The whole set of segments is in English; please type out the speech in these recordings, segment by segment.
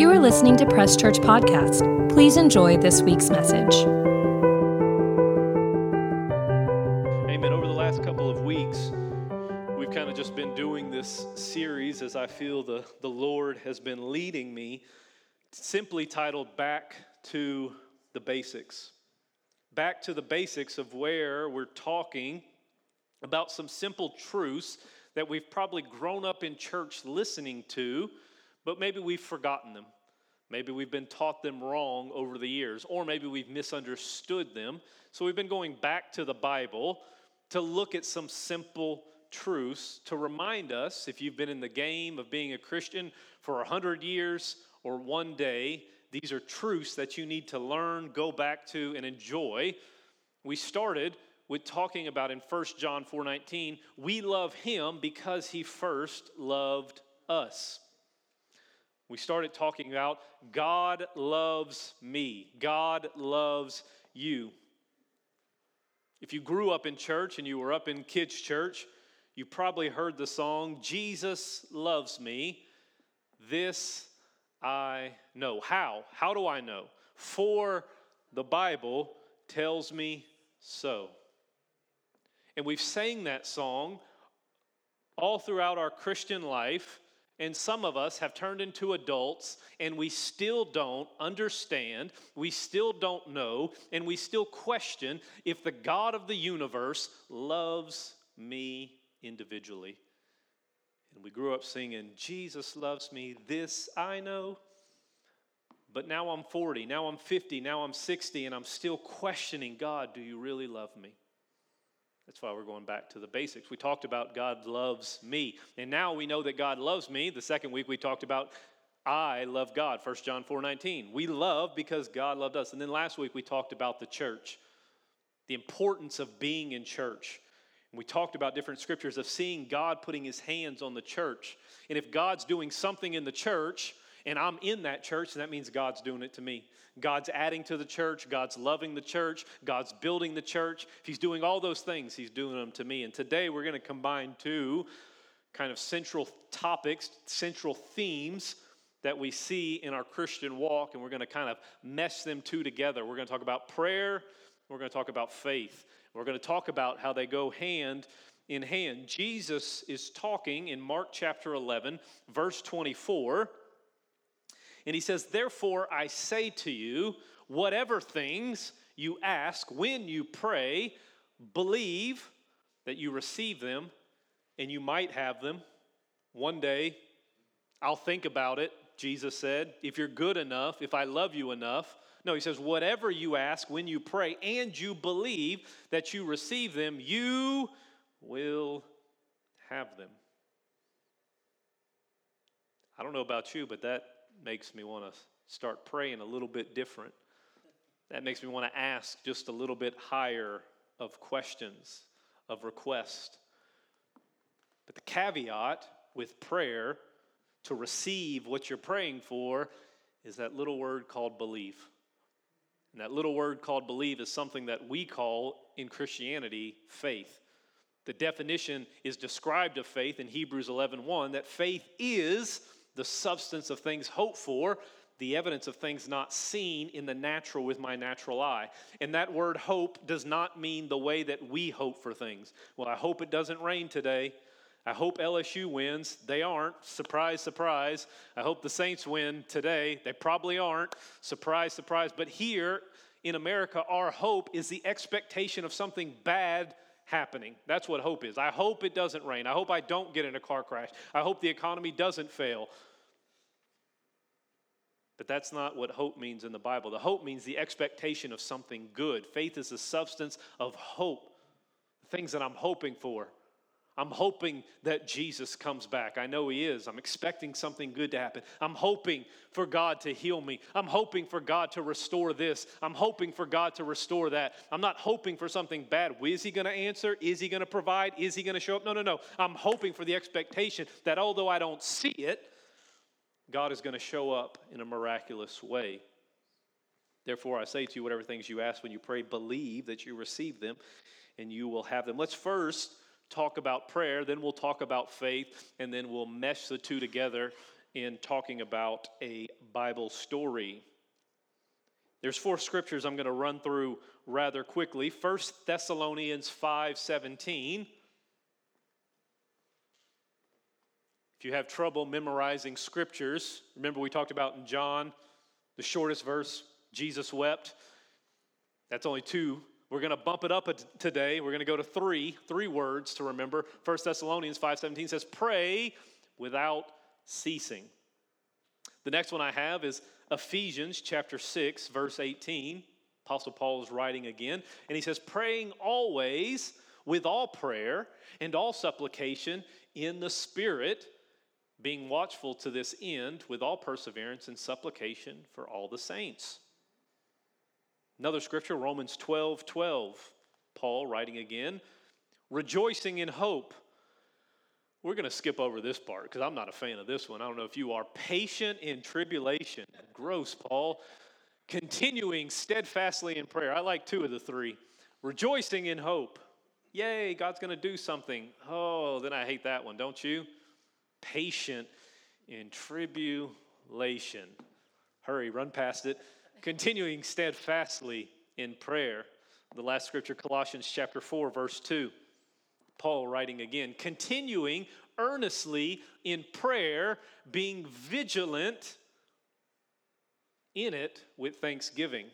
You are listening to Press Church Podcast. Please enjoy this week's message. Amen. Over the last couple of weeks, we've kind of just been doing this series as I feel the, the Lord has been leading me, simply titled Back to the Basics. Back to the basics of where we're talking about some simple truths that we've probably grown up in church listening to but maybe we've forgotten them. Maybe we've been taught them wrong over the years, or maybe we've misunderstood them. So we've been going back to the Bible to look at some simple truths to remind us if you've been in the game of being a Christian for a hundred years or one day, these are truths that you need to learn, go back to, and enjoy. We started with talking about in 1 John 4:19, we love him because he first loved us. We started talking about God loves me, God loves you. If you grew up in church and you were up in kids' church, you probably heard the song, Jesus Loves Me. This I know. How? How do I know? For the Bible tells me so. And we've sang that song all throughout our Christian life and some of us have turned into adults and we still don't understand, we still don't know, and we still question if the God of the universe loves me individually. And we grew up singing, Jesus loves me, this I know. But now I'm 40, now I'm 50, now I'm 60, and I'm still questioning God, do you really love me? That's why we're going back to the basics. We talked about God loves me. And now we know that God loves me. The second week we talked about I love God, 1 John 4 19. We love because God loved us. And then last week we talked about the church, the importance of being in church. And we talked about different scriptures of seeing God putting his hands on the church. And if God's doing something in the church, and I'm in that church, and that means God's doing it to me. God's adding to the church, God's loving the church, God's building the church. If He's doing all those things, He's doing them to me. And today we're going to combine two kind of central topics, central themes that we see in our Christian walk, and we're going to kind of mesh them two together. We're going to talk about prayer, we're going to talk about faith. We're going to talk about how they go hand in hand. Jesus is talking in Mark chapter 11, verse 24. And he says, Therefore, I say to you, whatever things you ask when you pray, believe that you receive them and you might have them. One day, I'll think about it, Jesus said. If you're good enough, if I love you enough. No, he says, whatever you ask when you pray and you believe that you receive them, you will have them. I don't know about you, but that makes me want to start praying a little bit different. That makes me want to ask just a little bit higher of questions, of request. But the caveat with prayer to receive what you're praying for is that little word called belief. And that little word called believe is something that we call in Christianity faith. The definition is described of faith in Hebrews 11:1 1, that faith is the substance of things hoped for, the evidence of things not seen in the natural with my natural eye. And that word hope does not mean the way that we hope for things. Well, I hope it doesn't rain today. I hope LSU wins. They aren't. Surprise, surprise. I hope the Saints win today. They probably aren't. Surprise, surprise. But here in America, our hope is the expectation of something bad happening. That's what hope is. I hope it doesn't rain. I hope I don't get in a car crash. I hope the economy doesn't fail. But that's not what hope means in the Bible. The hope means the expectation of something good. Faith is the substance of hope, things that I'm hoping for. I'm hoping that Jesus comes back. I know He is. I'm expecting something good to happen. I'm hoping for God to heal me. I'm hoping for God to restore this. I'm hoping for God to restore that. I'm not hoping for something bad. Is He going to answer? Is He going to provide? Is He going to show up? No, no, no. I'm hoping for the expectation that although I don't see it, God is going to show up in a miraculous way. Therefore, I say to you, whatever things you ask when you pray, believe that you receive them and you will have them. Let's first talk about prayer, then we'll talk about faith, and then we'll mesh the two together in talking about a Bible story. There's four scriptures I'm going to run through rather quickly. First Thessalonians 5:17. If you have trouble memorizing scriptures, remember we talked about in John, the shortest verse, Jesus wept. That's only two. We're going to bump it up today. We're going to go to three, three words to remember. 1 Thessalonians 5:17 says, "Pray without ceasing." The next one I have is Ephesians chapter 6, verse 18. Apostle Paul is writing again, and he says, Praying always with all prayer and all supplication in the Spirit, being watchful to this end with all perseverance and supplication for all the saints. Another scripture, Romans 12 12. Paul writing again, rejoicing in hope we're going to skip over this part because I'm not a fan of this one. I don't know if you are. Patient in tribulation. Gross, Paul. Continuing steadfastly in prayer. I like two of the three. Rejoicing in hope. Yay, God's going to do something. Oh, then I hate that one, don't you? Patient in tribulation. Hurry, run past it. Continuing steadfastly in prayer. The last scripture, Colossians chapter 4, verse 2. Paul writing again, continuing earnestly in prayer, being vigilant in it with thanksgiving.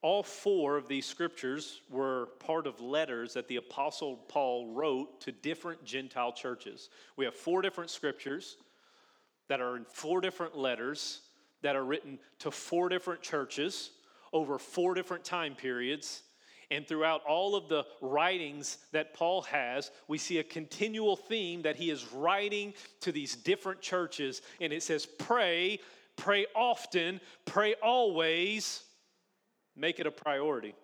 All four of these scriptures were part of letters that the Apostle Paul wrote to different Gentile churches. We have four different scriptures that are in four different letters that are written to four different churches over four different time periods. And throughout all of the writings that Paul has, we see a continual theme that he is writing to these different churches. And it says, Pray, pray often, pray always, make it a priority.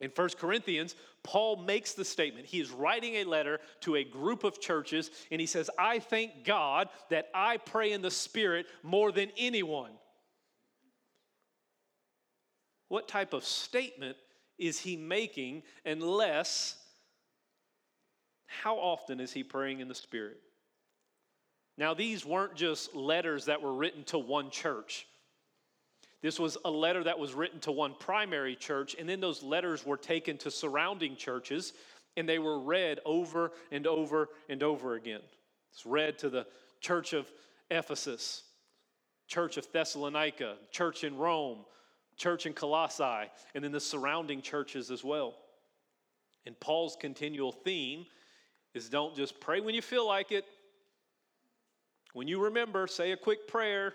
In 1 Corinthians, Paul makes the statement. He is writing a letter to a group of churches, and he says, I thank God that I pray in the Spirit more than anyone. What type of statement is he making unless how often is he praying in the Spirit? Now, these weren't just letters that were written to one church. This was a letter that was written to one primary church, and then those letters were taken to surrounding churches and they were read over and over and over again. It's read to the church of Ephesus, church of Thessalonica, church in Rome, church in Colossae, and then the surrounding churches as well. And Paul's continual theme is don't just pray when you feel like it. When you remember, say a quick prayer.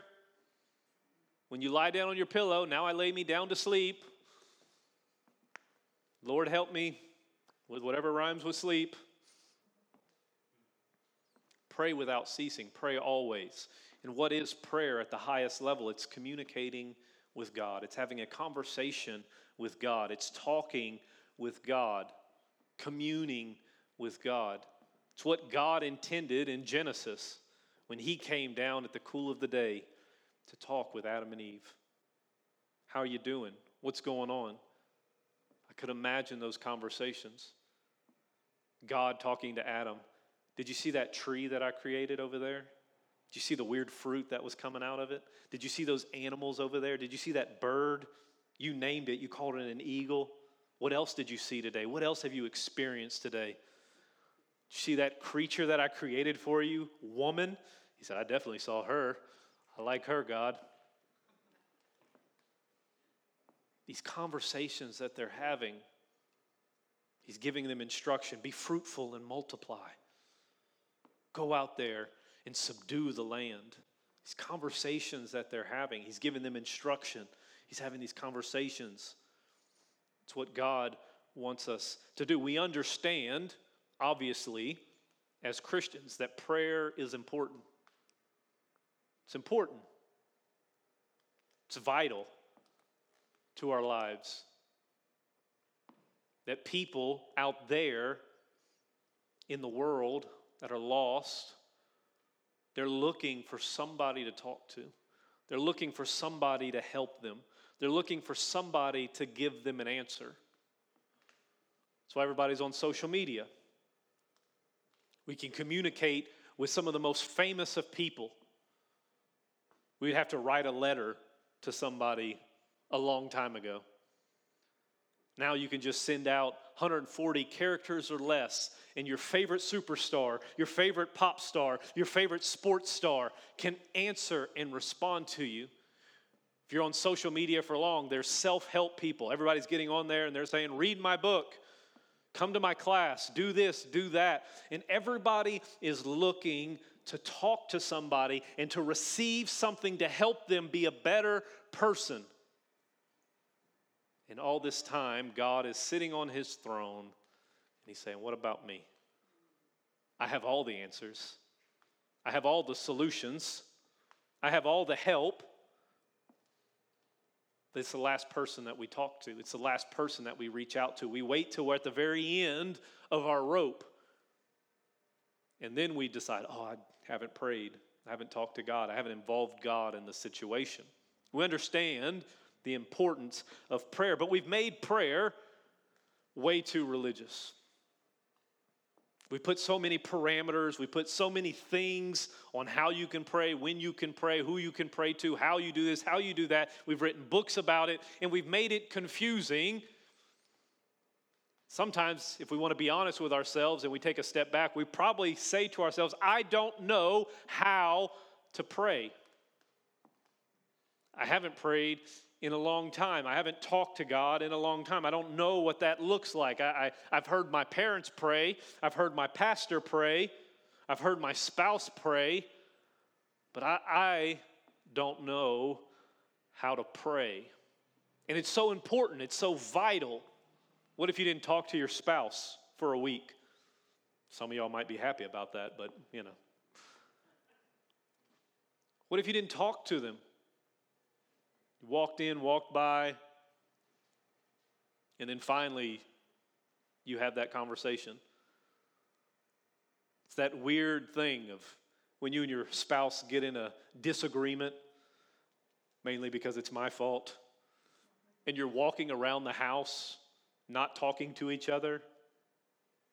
When you lie down on your pillow, now I lay me down to sleep. Lord, help me with whatever rhymes with sleep. Pray without ceasing, pray always. And what is prayer at the highest level? It's communicating with God, it's having a conversation with God, it's talking with God, communing with God. It's what God intended in Genesis when He came down at the cool of the day to talk with Adam and Eve. How are you doing? What's going on? I could imagine those conversations. God talking to Adam. Did you see that tree that I created over there? Did you see the weird fruit that was coming out of it? Did you see those animals over there? Did you see that bird? You named it, you called it an eagle. What else did you see today? What else have you experienced today? Did you see that creature that I created for you, woman? He said, I definitely saw her. I like her, God. These conversations that they're having, he's giving them instruction be fruitful and multiply. Go out there and subdue the land. These conversations that they're having, he's giving them instruction. He's having these conversations. It's what God wants us to do. We understand, obviously, as Christians, that prayer is important. It's important, it's vital to our lives. That people out there in the world that are lost, they're looking for somebody to talk to. They're looking for somebody to help them. They're looking for somebody to give them an answer. That's why everybody's on social media. We can communicate with some of the most famous of people. We'd have to write a letter to somebody a long time ago. Now you can just send out 140 characters or less, and your favorite superstar, your favorite pop star, your favorite sports star can answer and respond to you. If you're on social media for long, there's self help people. Everybody's getting on there and they're saying, read my book, come to my class, do this, do that. And everybody is looking to talk to somebody and to receive something to help them be a better person. And all this time, God is sitting on his throne and he's saying, What about me? I have all the answers, I have all the solutions, I have all the help. It's the last person that we talk to. It's the last person that we reach out to. We wait till we're at the very end of our rope. And then we decide, oh, I haven't prayed. I haven't talked to God. I haven't involved God in the situation. We understand the importance of prayer. But we've made prayer way too religious. We put so many parameters, we put so many things on how you can pray, when you can pray, who you can pray to, how you do this, how you do that. We've written books about it, and we've made it confusing. Sometimes, if we want to be honest with ourselves and we take a step back, we probably say to ourselves, I don't know how to pray. I haven't prayed in a long time. I haven't talked to God in a long time. I don't know what that looks like. I, I, have heard my parents pray, I've heard my pastor pray, I've heard my spouse pray, but I, I don't know how to pray. And it's so important, it's so vital. What if you didn't talk to your spouse for a week? Some of y'all might be happy about that, but you know. What if you didn't talk to them you walked in, walked by, and then finally you have that conversation. It's that weird thing of when you and your spouse get in a disagreement, mainly because it's my fault, and you're walking around the house not talking to each other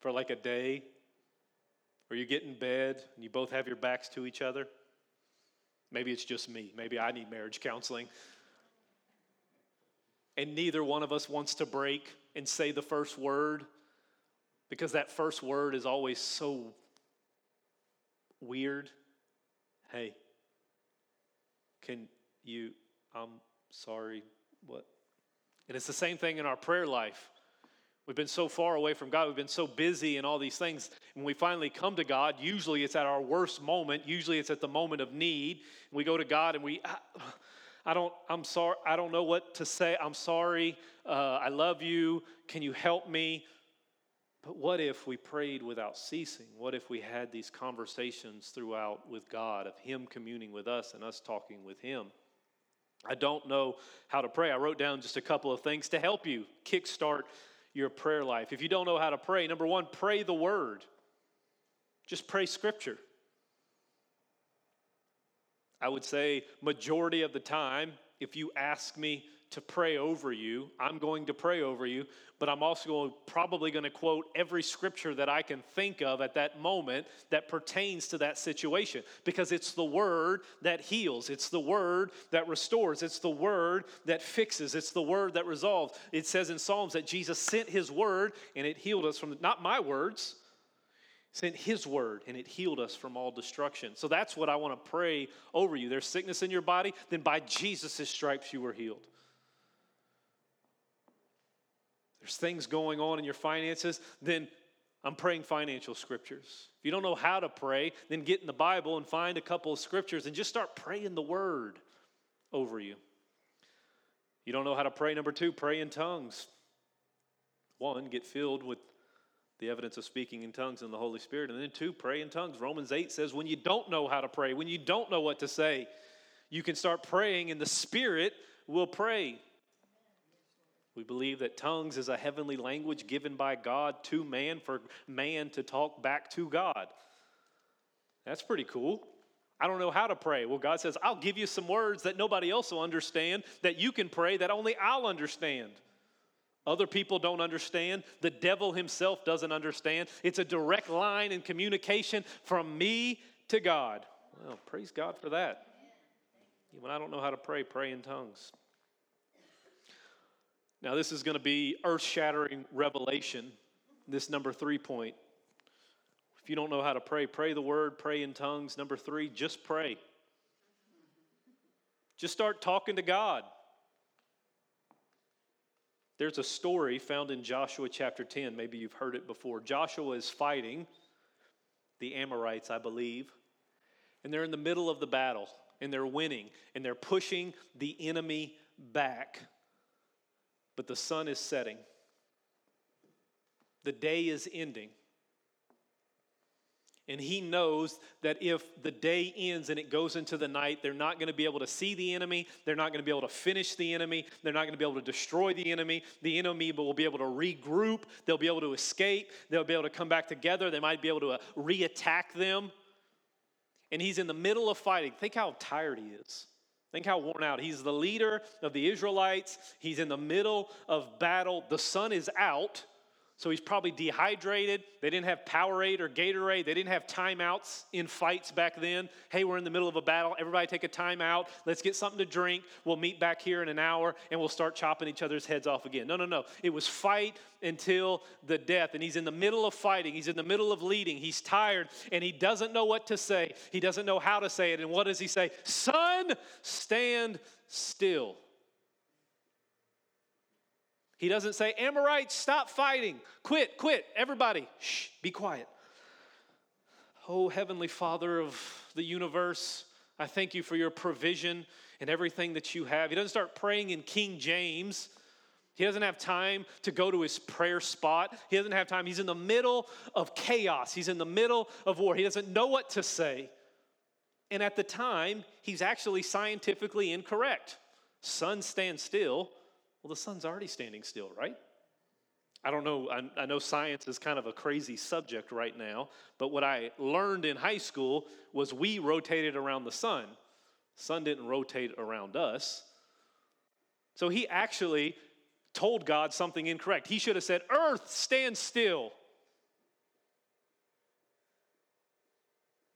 for like a day, or you get in bed and you both have your backs to each other. Maybe it's just me. Maybe I need marriage counseling and neither one of us wants to break and say the first word because that first word is always so weird. Hey, can you, I'm sorry, what? And it's the same thing in our prayer life. We've been so far away from God. We've been so busy in all these things. When we finally come to God, usually it's at our worst moment. Usually it's at the moment of need. We go to God and we, I don't, I'm sorry, I don't know what to say. I'm sorry. Uh, I love you. Can you help me? But what if we prayed without ceasing? What if we had these conversations throughout with God of Him communing with us and us talking with Him? I don't know how to pray. I wrote down just a couple of things to help you kickstart your prayer life. If you don't know how to pray, number one, pray the Word. Just pray Scripture. I would say, majority of the time, if you ask me to pray over you, I'm going to pray over you, but I'm also probably going to quote every scripture that I can think of at that moment that pertains to that situation because it's the word that heals, it's the word that restores, it's the word that fixes, it's the word that resolves. It says in Psalms that Jesus sent his word and it healed us from not my words, sent his word and it healed us from all destruction. So that's what I want to pray over you. There's sickness in your body, then by Jesus' stripes you were healed. There's things going on in your finances, then I'm praying financial scriptures. If you don't know how to pray, then get in the Bible and find a couple of scriptures and just start praying the word over you. You don't know how to pray, number two, pray in tongues. One, get filled with the evidence of speaking in tongues and the Holy Spirit. And then, two, pray in tongues. Romans 8 says, when you don't know how to pray, when you don't know what to say, you can start praying, and the Spirit will pray. We believe that tongues is a heavenly language given by God to man for man to talk back to God. That's pretty cool. I don't know how to pray. Well, God says, I'll give you some words that nobody else will understand, that you can pray, that only I'll understand. Other people don't understand. The devil himself doesn't understand. It's a direct line in communication from me to God. Well, praise God for that. When I don't know how to pray, pray in tongues. Now, this is going to be earth shattering revelation, this number three point. If you don't know how to pray, pray the word, pray in tongues. Number three, just pray. Just start talking to God. There's a story found in Joshua chapter 10. Maybe you've heard it before. Joshua is fighting the Amorites, I believe, and they're in the middle of the battle and they're winning and they're pushing the enemy back. But the sun is setting, the day is ending. And he knows that if the day ends and it goes into the night, they're not going to be able to see the enemy. They're not going to be able to finish the enemy. They're not going to be able to destroy the enemy. The enemy will be able to regroup. They'll be able to escape. They'll be able to come back together. They might be able to uh, re-attack them. And he's in the middle of fighting. Think how tired he is. Think how worn out. He's the leader of the Israelites. He's in the middle of battle. The sun is out. So he's probably dehydrated. They didn't have Powerade or Gatorade. They didn't have timeouts in fights back then. Hey, we're in the middle of a battle. Everybody take a timeout. Let's get something to drink. We'll meet back here in an hour and we'll start chopping each other's heads off again. No, no, no. It was fight until the death. And he's in the middle of fighting. He's in the middle of leading. He's tired and he doesn't know what to say. He doesn't know how to say it. And what does he say? Sun, stand still. He doesn't say, Amorites, stop fighting. Quit, quit. Everybody, shh, be quiet. Oh, Heavenly Father of the universe, I thank you for your provision and everything that you have. He doesn't start praying in King James. He doesn't have time to go to his prayer spot. He doesn't have time. He's in the middle of chaos. He's in the middle of war. He doesn't know what to say. And at the time, he's actually scientifically incorrect. Sun stands still well, the sun's already standing still, right? I don't know, I, I, know science is kind of a crazy subject right now, but what I learned in high school was we rotated around the sun. sun didn't rotate around us. So he actually told God something incorrect. He should have said, Earth, stand still.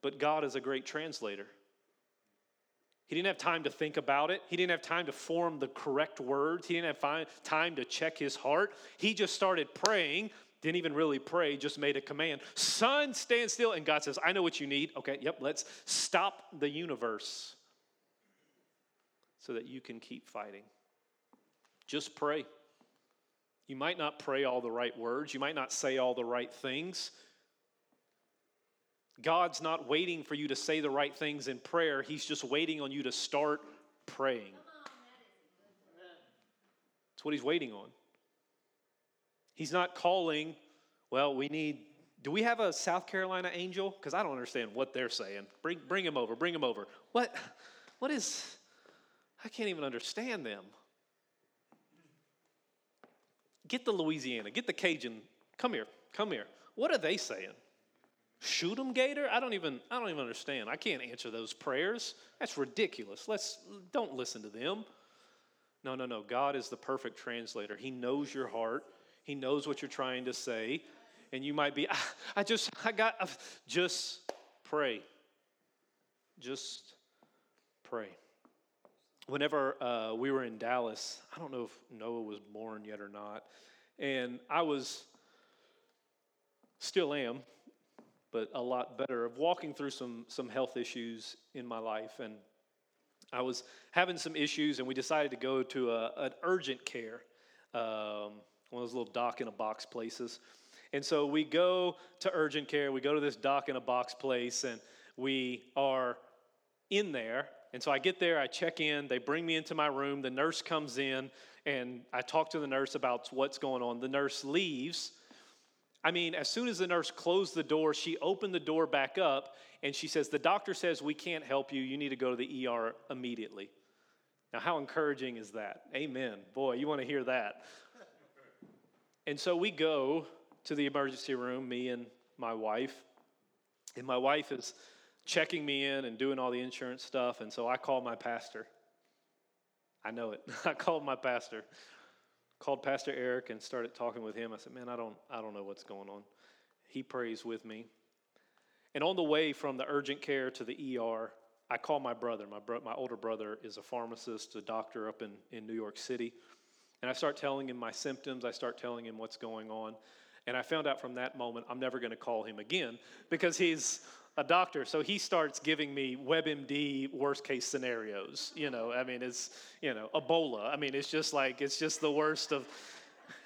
But God is a great translator. He didn't have time to think about it. He didn't have time to form the correct words. He didn't have time to check his heart. He just started praying, didn't even really pray, just made a command Sun, stand still. And God says, I know what you need. Okay, yep, let's stop the universe so that you can keep fighting. Just pray. You might not pray all the right words, you might not say all the right things. God's not waiting for you to say the right things in prayer, He's just waiting on you to start praying. That's what He's waiting on. He's not calling, well, we need, do we have a South Carolina angel? Because I don't understand what they're saying. Bring, bring him over, bring him over. What, what is, I can't even understand them. Get the Louisiana, get the Cajun, come here, come here. What are they saying? Shoot them, Gator? I don't even I don't even understand. I can't answer those prayers. That's ridiculous. Let's don't listen to them. No, no, no. God is the perfect translator. He knows your heart. He knows what you're trying to say. And you might be, I, I just, I got, uh, just pray. Just pray. Whenever uh, we were in Dallas, I don't know if Noah was born yet or not, and I was, still am, but a lot better of walking through some some health issues in my life. And i was having some issues and we decided to go to a, an urgent care um, one of those little doc in a box places. And so we go to urgent care. We go to this doc in a box place and we are in there. And so i get there i check in they bring me into my room. The nurse comes in and i talk to the nurse about what's going on. The nurse leaves I mean, as soon as the nurse closed the door, she opened the door back up and she says, The doctor says we can't help you. You need to go to the ER immediately. Now, how encouraging is that? Amen. Boy, you want to hear that. And so we go to the emergency room, me and my wife. And my wife is checking me in and doing all the insurance stuff. And so I call my pastor. I know it. I called my pastor. Called Pastor Eric and started talking with him. I said, Man, I don't, I don't know what's going on. He prays with me. And on the way from the urgent care to the ER, I call my brother. My, bro- my older brother is a pharmacist, a doctor up in, in New York City. And I start telling him my symptoms. I start telling him what's going on. And I found out from that moment I'm never going to call him again because he's a doctor. So he starts giving me WebMD worst case scenarios. You know, I mean, it's, you know, Ebola. I mean, it's just like, it's just the worst of.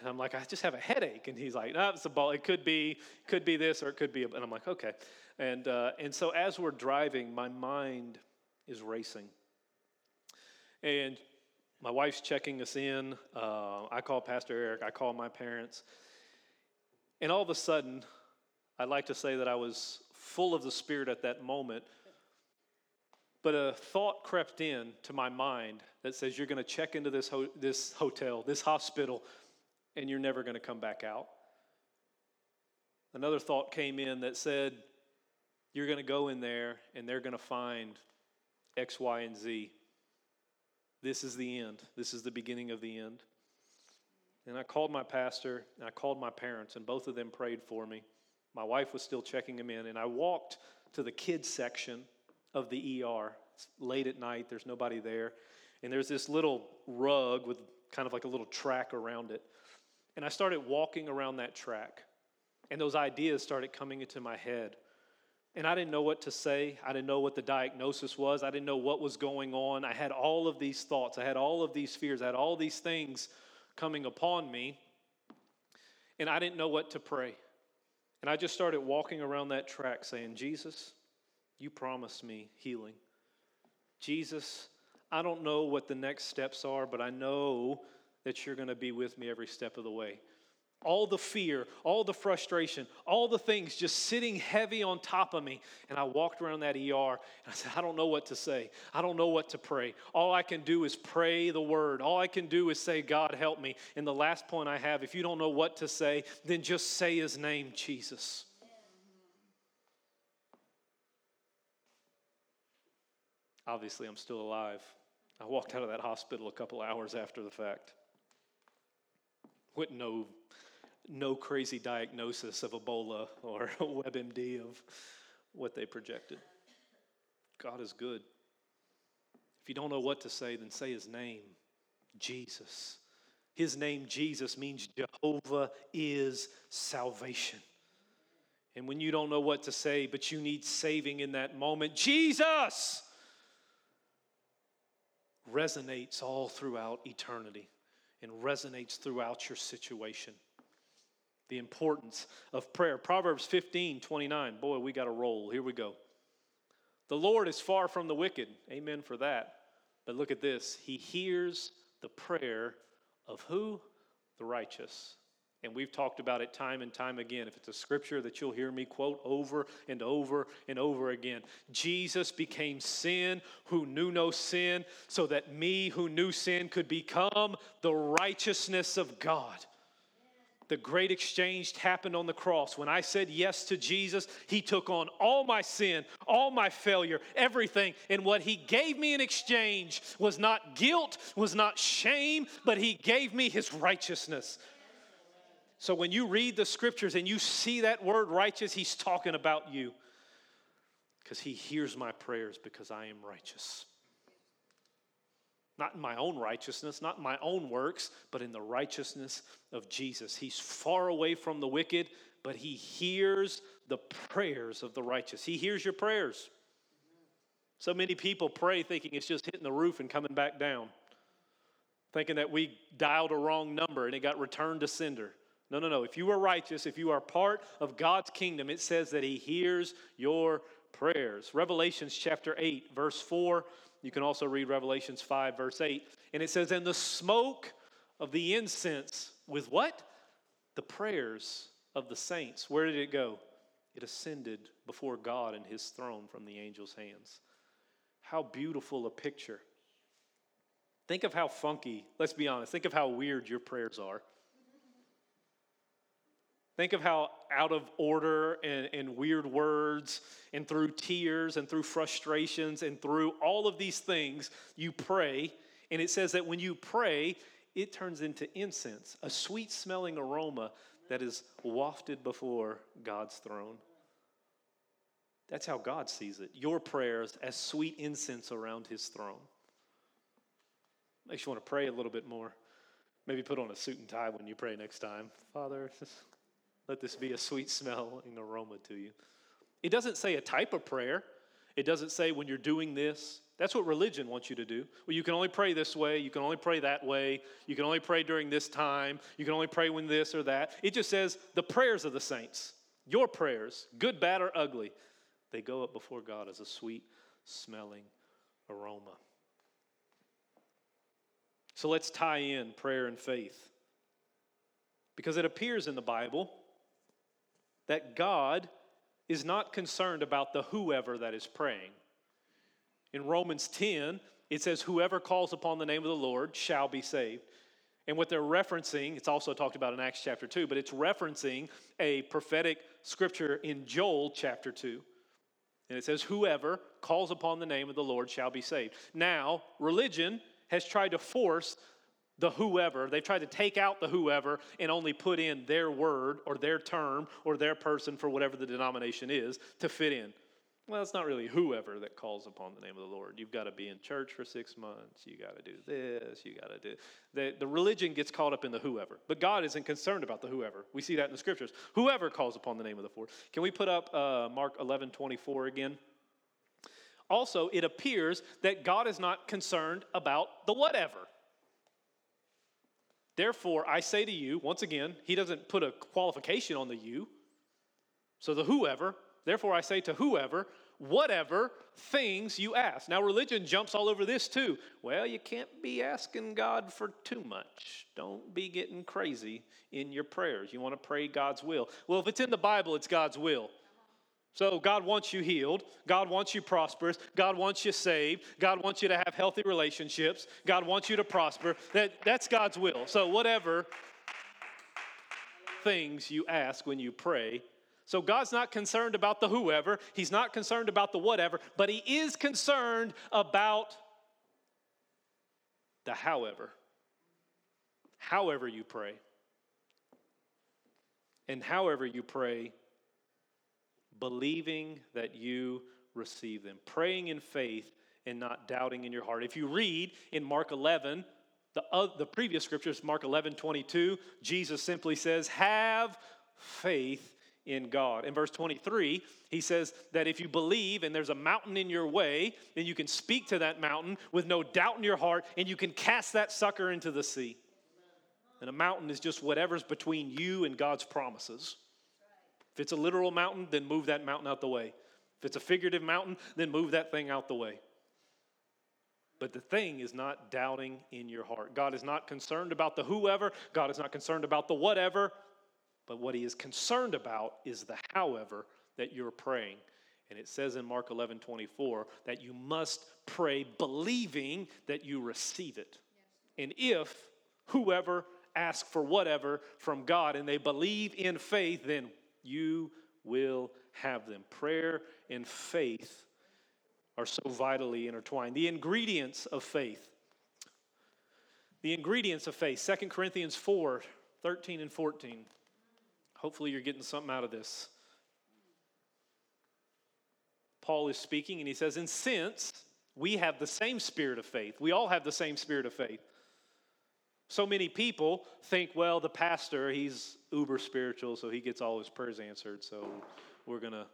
I'm like, I just have a headache. And he's like, no, it's Ebola. It could be, could be this or it could be. And I'm like, okay. And, uh, and so as we're driving, my mind is racing. And my wife's checking us in. Uh, I call Pastor Eric. I call my parents. And all of a sudden, I'd like to say that I was full of the Spirit at that moment. But a thought crept in to my mind that says, You're going to check into this, ho- this hotel, this hospital, and you're never going to come back out. Another thought came in that said, You're going to go in there, and they're going to find X, Y, and Z. This is the end. This is the beginning of the end. And I called my pastor, and I called my parents, and both of them prayed for me. My wife was still checking him in, and I walked to the kids section of the ER. It's late at night, there's nobody there. And there's this little rug with kind of like a little track around it. And I started walking around that track, and those ideas started coming into my head. And I didn't know what to say. I didn't know what the diagnosis was. I didn't know what was going on. I had all of these thoughts. I had all of these fears. I had all these things coming upon me. And I didn't know what to pray. And I just started walking around that track saying, Jesus, you promised me healing. Jesus, I don't know what the next steps are, but I know that you're going to be with me every step of the way. All the fear, all the frustration, all the things just sitting heavy on top of me. And I walked around that ER and I said, I don't know what to say. I don't know what to pray. All I can do is pray the word. All I can do is say, God, help me. And the last point I have if you don't know what to say, then just say his name, Jesus. Obviously, I'm still alive. I walked out of that hospital a couple hours after the fact. Wouldn't no, no crazy diagnosis of Ebola or WebMD of what they projected. God is good. If you don't know what to say, then say his name, Jesus. His name, Jesus, means Jehovah is salvation. And when you don't know what to say, but you need saving in that moment, Jesus resonates all throughout eternity and resonates throughout your situation. The importance of prayer. Proverbs 15 29. Boy, we got to roll. Here we go. The Lord is far from the wicked. Amen for that. But look at this. He hears the prayer of who? The righteous. And we've talked about it time and time again. If it's a scripture that you'll hear me quote over and over and over again, Jesus became sin who knew no sin, so that me who knew sin could become the righteousness of God. The great exchange happened on the cross. When I said yes to Jesus, He took on all my sin, all my failure, everything. And what He gave me in exchange was not guilt, was not shame, but He gave me His righteousness. So when you read the scriptures and you see that word righteous, he's talking about you. Because he hears my prayers because I am righteous. Not in my own righteousness, not in my own works, but in the righteousness of Jesus. He's far away from the wicked, but he hears the prayers of the righteous. He hears your prayers. So many people pray thinking it's just hitting the roof and coming back down, thinking that we dialed a wrong number and it got returned to sender. No, no, no. If you are righteous, if you are part of God's kingdom, it says that He hears your prayers. Revelations chapter 8, verse 4. You can also read Revelations 5, verse 8. And it says, And the smoke of the incense with what? The prayers of the saints. Where did it go? It ascended before God and His throne from the angel's hands. How beautiful a picture. Think of how funky, let's be honest, think of how weird your prayers are. Think of how out of order and, and, weird words, and through tears, and through frustrations, and through all of these things, you pray. And it says that when you pray, it turns into incense, a sweet smelling aroma that is wafted before God's throne. That's how God sees it. Your prayers as sweet incense around his throne. Makes you want to pray a little bit more. Maybe put on a suit and tie when you pray next time. Father, let this be a sweet smelling aroma to you. It doesn't say a type of prayer. It doesn't say when you're doing this. That's what religion wants you to do. Well, you can only pray this way. You can only pray that way. You can only pray during this time. You can only pray when this or that. It just says the prayers of the saints, your prayers, good, bad, or ugly, they go up before God as a sweet smelling aroma. So let's tie in prayer and faith. Because it appears in the Bible that God is not concerned about the whoever that is praying. In Romans 10, it says, Whoever calls upon the name of the Lord shall be saved. And what they're referencing, it's also talked about in Acts chapter 2, but it's referencing a prophetic scripture in Joel chapter 2. And it says, Whoever calls upon the name of the Lord shall be saved. Now, religion has tried to force the whoever. They've tried to take out the whoever and only put in their word or their term or their person for whatever the denomination is to fit in. Well, it's not really whoever that calls upon the name of the Lord. You've got to be in church for six months. You got to do this. You got to do. The, the religion gets caught up in the whoever, but God isn't concerned about the whoever. We see that in the scriptures. Whoever calls upon the name of the Lord. Can we put up uh, Mark 11 24 again? Also, it appears that God is not concerned about the whatever. Therefore, I say to you, once again, he doesn't put a qualification on the you. So the whoever, therefore I say to whoever, whatever things you ask. Now, religion jumps all over this too. Well, you can't be asking God for too much. Don't be getting crazy in your prayers. You want to pray God's will. Well, if it's in the Bible, it's God's will. So, God wants you healed. God wants you prosperous. God wants you saved. God wants you to have healthy relationships. God wants you to prosper. That, that's God's will. So, whatever things you ask when you pray. So, God's not concerned about the whoever, He's not concerned about the whatever, but He is concerned about the however. However, you pray. And however you pray, believing that you receive them, praying in faith and not doubting in your heart. If you read in Mark 11, the, uh, the previous scriptures, Mark 11, 22, Jesus simply says, Have faith in God. In verse 23, he says that if you believe and there's a mountain in your way, then you can speak to that mountain with no doubt in your heart and you can cast that sucker into the sea. And a mountain is just whatever's between you and God's promises. If it's a literal mountain, then move that mountain out the way. If it's a figurative mountain, then move that thing out the way. But the thing is not doubting in your heart. God is not concerned about the whoever, God is not concerned about the whatever, but what He is concerned about is the however that you're praying. And it says in Mark 11 24 that you must pray believing that you receive it. And if whoever asks for whatever from God and they believe in faith, then you will have them. Prayer and faith are so vitally intertwined. The ingredients of faith. The ingredients of faith. 2 Corinthians 4 13 and 14. Hopefully, you're getting something out of this. Paul is speaking and he says, And since we have the same spirit of faith, we all have the same spirit of faith. So many people think, well, the pastor, he's uber spiritual, so he gets all his prayers answered. So we're going to,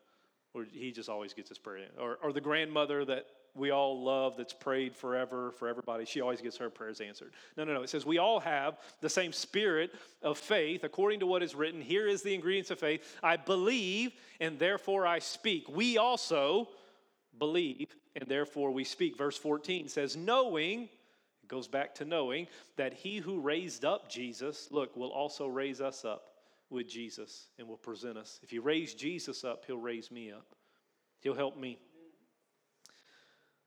or he just always gets his prayer. Or, or the grandmother that we all love that's prayed forever for everybody, she always gets her prayers answered. No, no, no. It says we all have the same spirit of faith according to what is written. Here is the ingredients of faith I believe, and therefore I speak. We also believe, and therefore we speak. Verse 14 says, knowing it goes back to knowing that he who raised up Jesus, look, will also raise us up with Jesus and will present us. If he raised Jesus up, he'll raise me up. He'll help me.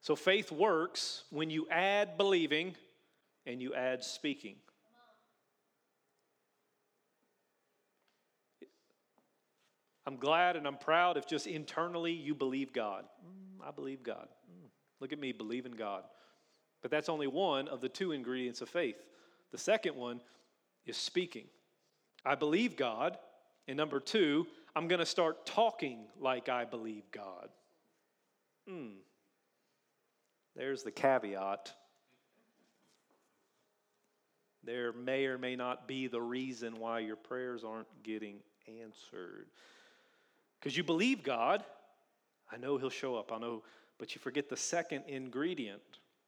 So faith works when you add believing and you add speaking. I'm glad and I'm proud if just internally you believe God. Mm, I believe God. Mm, look at me, believe in God. But that's only one of the two ingredients of faith. The second one is speaking. I believe God. And number two, I'm going to start talking like I believe God. Hmm. There's the caveat. There may or may not be the reason why your prayers aren't getting answered. Because you believe God, I know He'll show up, I know, but you forget the second ingredient.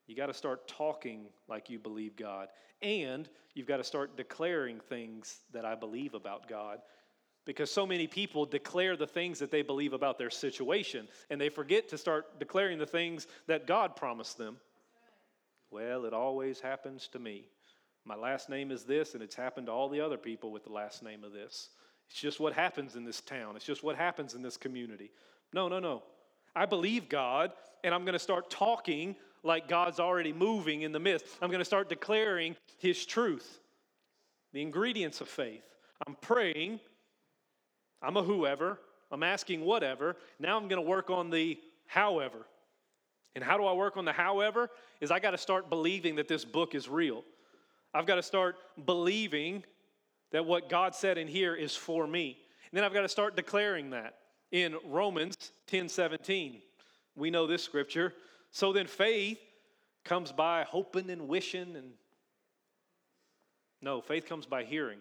You got to start talking like you believe God. And you've got to start declaring things that I believe about God. Because so many people declare the things that they believe about their situation, and they forget to start declaring the things that God promised them. Well, it always happens to me. My last name is this, and it's happened to all the other people with the last name of this. It's just what happens in this town, it's just what happens in this community. No, no, no. I believe God, and I'm going to start talking like God's already moving in the midst. I'm going to start declaring His truth, the ingredients of faith. I'm praying. I'm a whoever. I'm asking whatever. Now I'm going to work on the however. And how do I work on the however? Is I got to start believing that this book is real. I've got to start believing that what God said in here is for me. And then I've got to start declaring that in Romans 10 17. We know this scripture. So then faith comes by hoping and wishing and no, faith comes by hearing.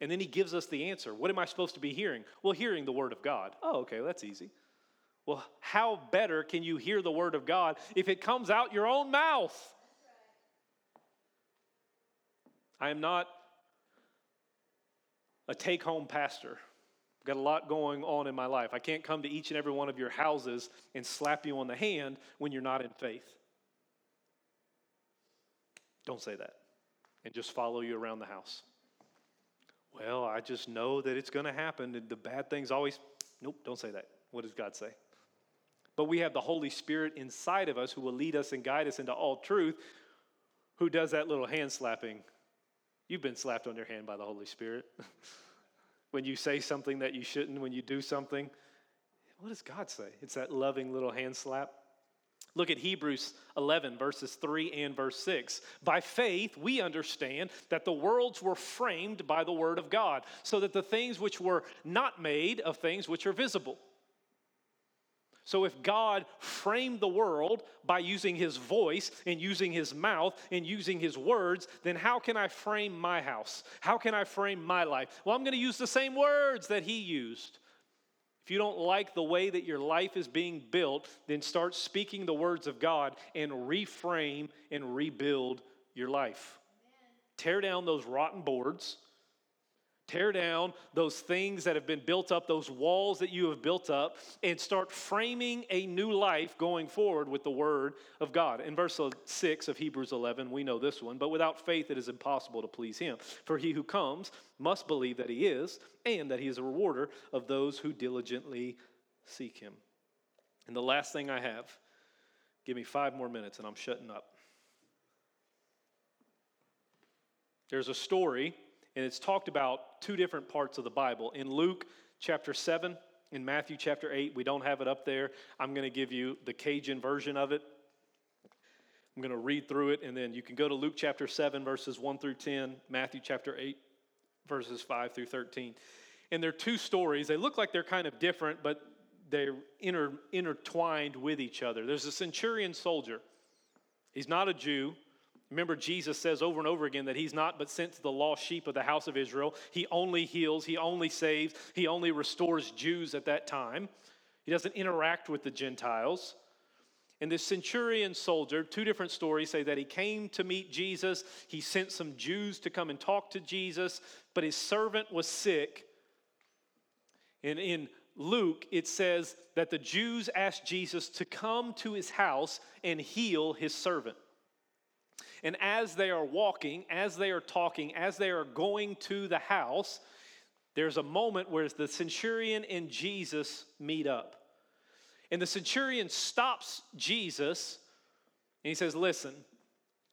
And then he gives us the answer. What am I supposed to be hearing? Well, hearing the word of God. Oh, okay, that's easy. Well, how better can you hear the word of God if it comes out your own mouth? I am not a take home pastor. Got a lot going on in my life. I can't come to each and every one of your houses and slap you on the hand when you're not in faith. Don't say that and just follow you around the house. Well, I just know that it's going to happen. The bad things always, nope, don't say that. What does God say? But we have the Holy Spirit inside of us who will lead us and guide us into all truth, who does that little hand slapping You've been slapped on your hand by the Holy Spirit. when you say something that you shouldn't, when you do something, what does God say? It's that loving little hand slap. Look at Hebrews 11, verses 3 and verse 6. By faith, we understand that the worlds were framed by the word of God, so that the things which were not made of things which are visible so, if God framed the world by using his voice and using his mouth and using his words, then how can I frame my house? How can I frame my life? Well, I'm going to use the same words that he used. If you don't like the way that your life is being built, then start speaking the words of God and reframe and rebuild your life. Amen. Tear down those rotten boards Tear down those things that have been built up, those walls that you have built up, and start framing a new life going forward with the Word of God. In verse 6 of Hebrews 11, we know this one, but without faith it is impossible to please Him. For he who comes must believe that He is, and that He is a rewarder of those who diligently seek Him. And the last thing I have, give me five more minutes and I'm shutting up. There's a story and it's talked about two different parts of the Bible. In Luke chapter 7, in Matthew chapter 8, we don't have it up there. I'm going to give you the Cajun version of it. I'm going to read through it, and then you can go to Luke chapter 7, verses 1 through 10, Matthew chapter 8, verses 5 through 13. And they're two stories. They look like they're kind of different, but they're inter, intertwined with each other. There's a centurion soldier. He's not a Jew, Remember, Jesus says over and over again that he's not but sent to the lost sheep of the house of Israel. He only heals, he only saves, he only restores Jews at that time. He doesn't interact with the Gentiles. And this centurion soldier, two different stories say that he came to meet Jesus. He sent some Jews to come and talk to Jesus, but his servant was sick. And in Luke, it says that the Jews asked Jesus to come to his house and heal his servant. And as they are walking, as they are talking, as they are going to the house, there's a moment where the centurion and Jesus meet up. And the centurion stops Jesus and he says, Listen,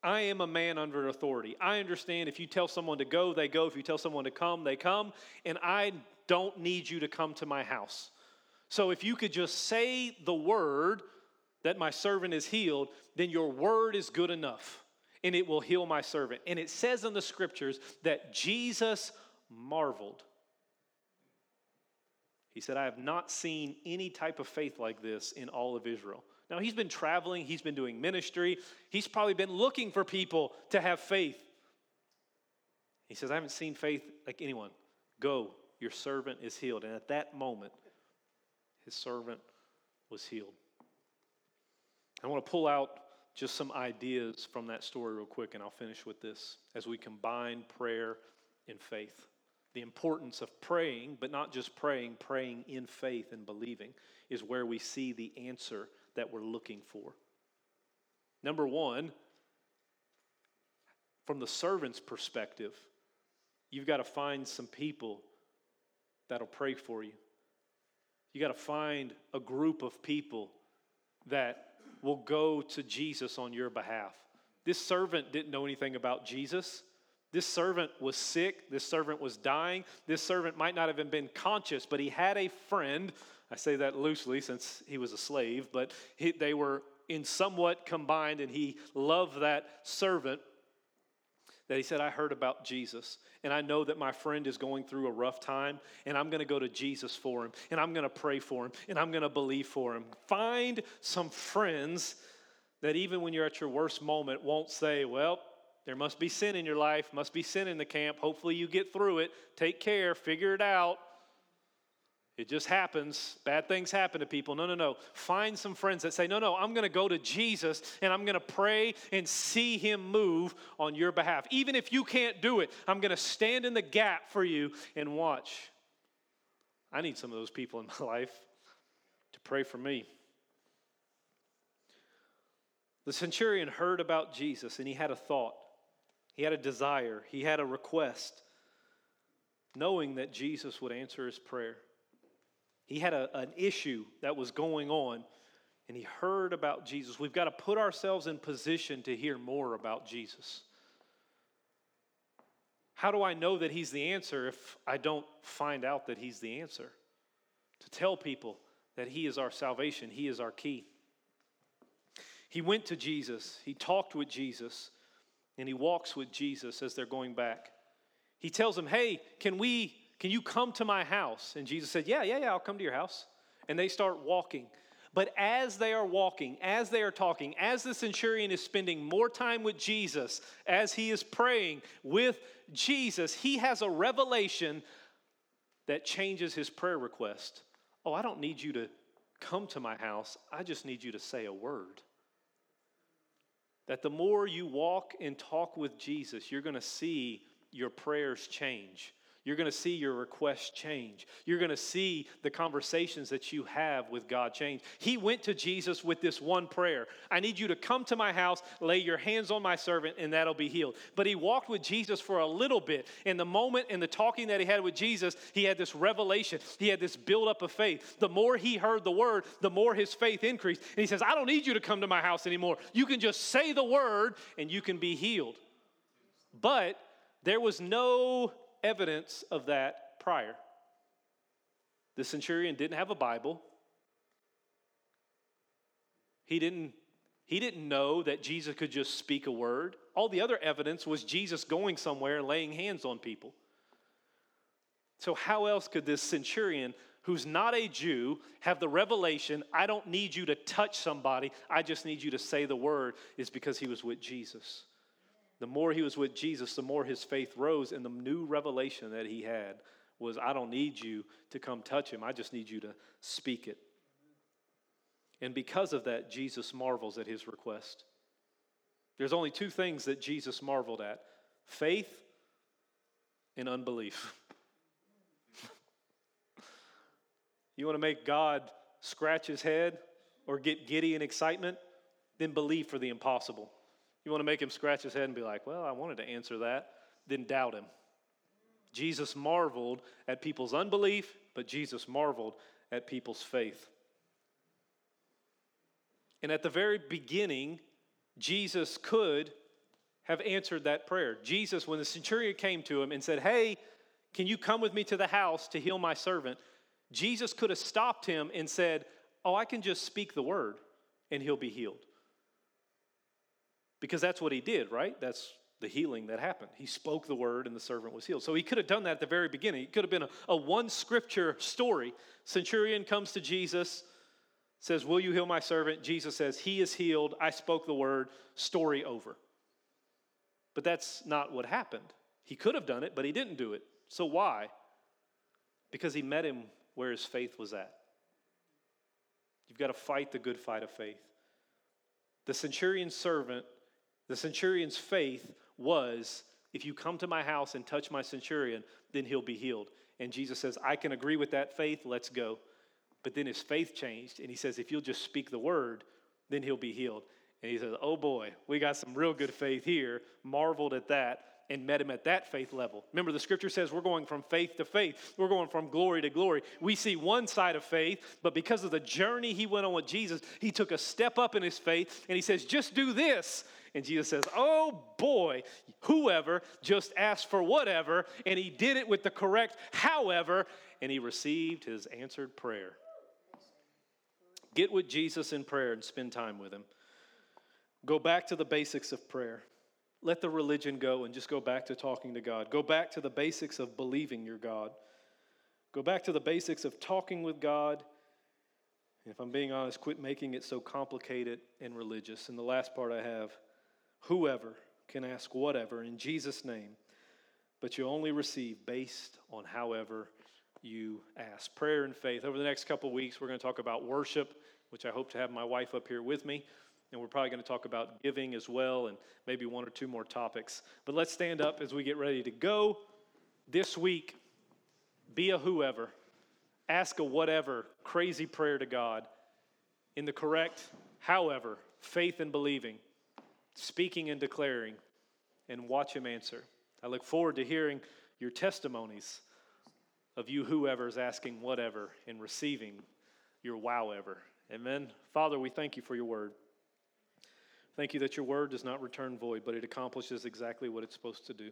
I am a man under authority. I understand if you tell someone to go, they go. If you tell someone to come, they come. And I don't need you to come to my house. So if you could just say the word that my servant is healed, then your word is good enough. And it will heal my servant. And it says in the scriptures that Jesus marveled. He said, I have not seen any type of faith like this in all of Israel. Now, he's been traveling, he's been doing ministry, he's probably been looking for people to have faith. He says, I haven't seen faith like anyone. Go, your servant is healed. And at that moment, his servant was healed. I want to pull out just some ideas from that story real quick, and I'll finish with this as we combine prayer and faith. The importance of praying, but not just praying, praying in faith and believing, is where we see the answer that we're looking for. Number one, from the servant's perspective, you've got to find some people that'll pray for you. You got to find a group of people that will go to Jesus on your behalf. This servant didn't know anything about Jesus. This servant was sick. This servant was dying. This servant might not have been conscious, but he had a friend. I say that loosely since he was a slave, but he, they were in somewhat combined, and he loved that servant that he said, I heard about Jesus, and I know that my friend is going through a rough time, and I'm to go to Jesus for him, and I'm to pray for him, and I'm to believe for him. Find some friends that even when you're at your worst moment won't say, Well, there must be sin in your life, must be sin in the camp. Hopefully you get through it. Take care, figure it out. It just happens. Bad things happen to people. No, no, no. Find some friends that say, no, no, I'm going to go to Jesus and I'm going to pray and see him move on your behalf. Even if you can't do it, I'm going to stand in the gap for you and watch. I need some of those people in my life to pray for me. The centurion heard about Jesus and he had a thought, he had a desire, he had a request, knowing that Jesus would answer his prayer. He had a, an issue that was going on, and he heard about Jesus. We've got to put ourselves in position to hear more about Jesus. How do I know that he's the answer if I don't find out that he's the answer? To tell people that he is our salvation, he is our key. He went to Jesus, he talked with Jesus, and he walks with Jesus as they're going back. He tells him, Hey, can we can you come to my house? And Jesus said, Yeah, yeah, yeah, I'll come to your house. And they start walking. But as they are walking, as they are talking, as the centurion is spending more time with Jesus, as he is praying with Jesus, he has a revelation that changes his prayer request. Oh, I don't need you to come to my house, I just need you to say a word. That the more you walk and talk with Jesus, you're going to see your prayers change. You're going to see your requests change. You're going to see the conversations that you have with God change. He went to Jesus with this one prayer I need you to come to my house, lay your hands on my servant, and that'll be healed. But he walked with Jesus for a little bit. In the moment, in the talking that he had with Jesus, he had this revelation. He had this buildup of faith. The more he heard the word, the more his faith increased. And he says, I don't need you to come to my house anymore. You can just say the word and you can be healed. But there was no evidence of that prior. The centurion didn't have a Bible. He didn't, he didn't know that Jesus could just speak a word. All the other evidence was Jesus going somewhere and laying hands on people. So, how else could this centurion, who's not a Jew, have the revelation, I don't need you to touch somebody, I just need you to say the word, is because he was with Jesus. The more he was with Jesus, the more his faith rose, and the new revelation that he had was I don't need you to come touch him, I just need you to speak it. And because of that, Jesus marvels at his request. There's only two things that Jesus marveled at faith and unbelief. you want to make God scratch his head or get giddy in excitement? Then believe for the impossible. You want to make him scratch his head and be like, well, I wanted to answer that, then doubt him. Jesus marveled at people's unbelief, but Jesus marveled at people's faith. And at the very beginning, Jesus could have answered that prayer. Jesus, when the centurion came to him and said, Hey, can you come with me to the house to heal my servant? Jesus could have stopped him and said, Oh, I can just speak the word and he'll be healed. Because that's what he did, right? That's the healing that happened. He spoke the word and the servant was healed. So he could have done that at the very beginning. It could have been a, a one scripture story. Centurion comes to Jesus, says, Will you heal my servant? Jesus says, He is healed. I spoke the word. Story over. But that's not what happened. He could have done it, but he didn't do it. So why? Because he met him where his faith was at. You've got to fight the good fight of faith. The centurion's servant, the centurion's faith was if you come to my house and touch my centurion, then he'll be healed. And Jesus says, I can agree with that faith, let's go. But then his faith changed, and he says, if you'll just speak the word, then he'll be healed. And he says, Oh boy, we got some real good faith here. Marveled at that and met him at that faith level. Remember, the scripture says we're going from faith to faith, we're going from glory to glory. We see one side of faith, but because of the journey he went on with Jesus, he took a step up in his faith and he says, Just do this. And Jesus says, Oh boy, whoever just asked for whatever, and he did it with the correct however, and he received his answered prayer. Get with Jesus in prayer and spend time with him. Go back to the basics of prayer. Let the religion go and just go back to talking to God. Go back to the basics of believing your God. Go back to the basics of talking with God. And if I'm being honest, quit making it so complicated and religious. And the last part I have whoever can ask whatever in Jesus' name, but you only receive based on however you ask. Prayer and faith. Over the next couple weeks, we're going to talk about worship, which I hope to have my wife up here with me. And we're probably going to talk about giving as well and maybe one or two more topics. But let's stand up as we get ready to go this week. Be a whoever, ask a whatever crazy prayer to God in the correct, however, faith and believing, speaking and declaring, and watch Him answer. I look forward to hearing your testimonies of you, whoever is asking whatever and receiving your wow ever. Amen. Father, we thank you for your word. Thank you that your word does not return void, but it accomplishes exactly what it's supposed to do.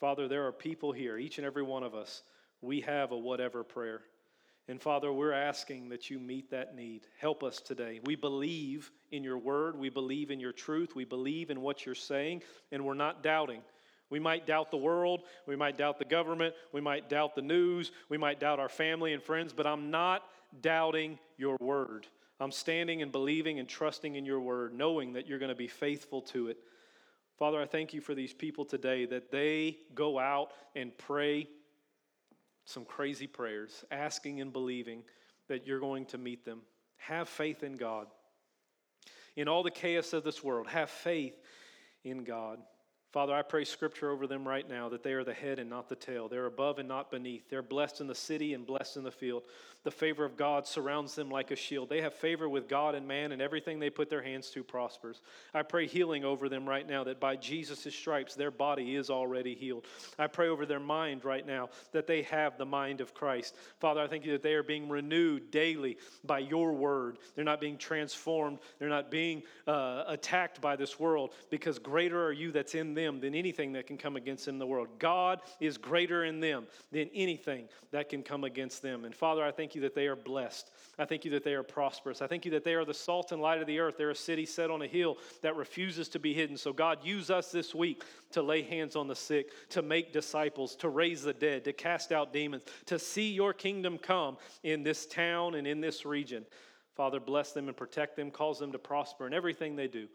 Father, there are people here, each and every one of us, we have a whatever prayer. And Father, we're asking that you meet that need. Help us today. We believe in your word, we believe in your truth, we believe in what you're saying, and we're not doubting. We might doubt the world, we might doubt the government, we might doubt the news, we might doubt our family and friends, but I'm not doubting your word. I'm standing and believing and trusting in your word, knowing that you're going to be faithful to it. Father, I thank you for these people today that they go out and pray some crazy prayers, asking and believing that you're going to meet them. Have faith in God. In all the chaos of this world, have faith in God. Father, I pray scripture over them right now that they are the head and not the tail. They're above and not beneath. They're blessed in the city and blessed in the field. The favor of God surrounds them like a shield. They have favor with God and man, and everything they put their hands to prospers. I pray healing over them right now that by Jesus' stripes, their body is already healed. I pray over their mind right now that they have the mind of Christ. Father, I thank you that they are being renewed daily by your word. They're not being transformed, they're not being uh, attacked by this world because greater are you that's in them than anything that can come against them in the world. God is greater in them than anything that can come against them. And Father, I thank thank you that they are blessed. I thank you that they are prosperous. I thank you that they are the salt and light of the earth. They're a city set on a hill that refuses to be hidden. So, God, use us this week to lay hands on the sick, to make disciples, to raise the dead, to cast out demons, to see your kingdom come in this town and in this region. Father, bless them and protect them, cause them to prosper in everything they do.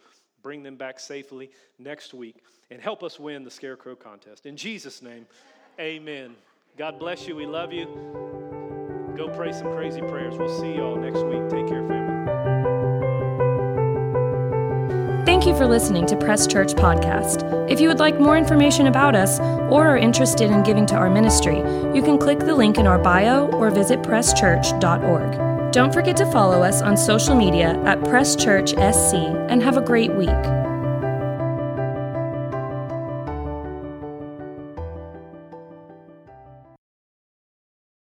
Bring them back safely next week and help us win the Scarecrow contest. In Jesus' name, amen. God bless you. We love you. Go pray some crazy prayers. We'll see y'all next week. Take care, family. Thank you for listening to Press Church Podcast. If you would like more information about us or are interested in giving to our ministry, you can click the link in our bio or visit presschurch.org. Don't forget to follow us on social media at Press Church SC and have a great week.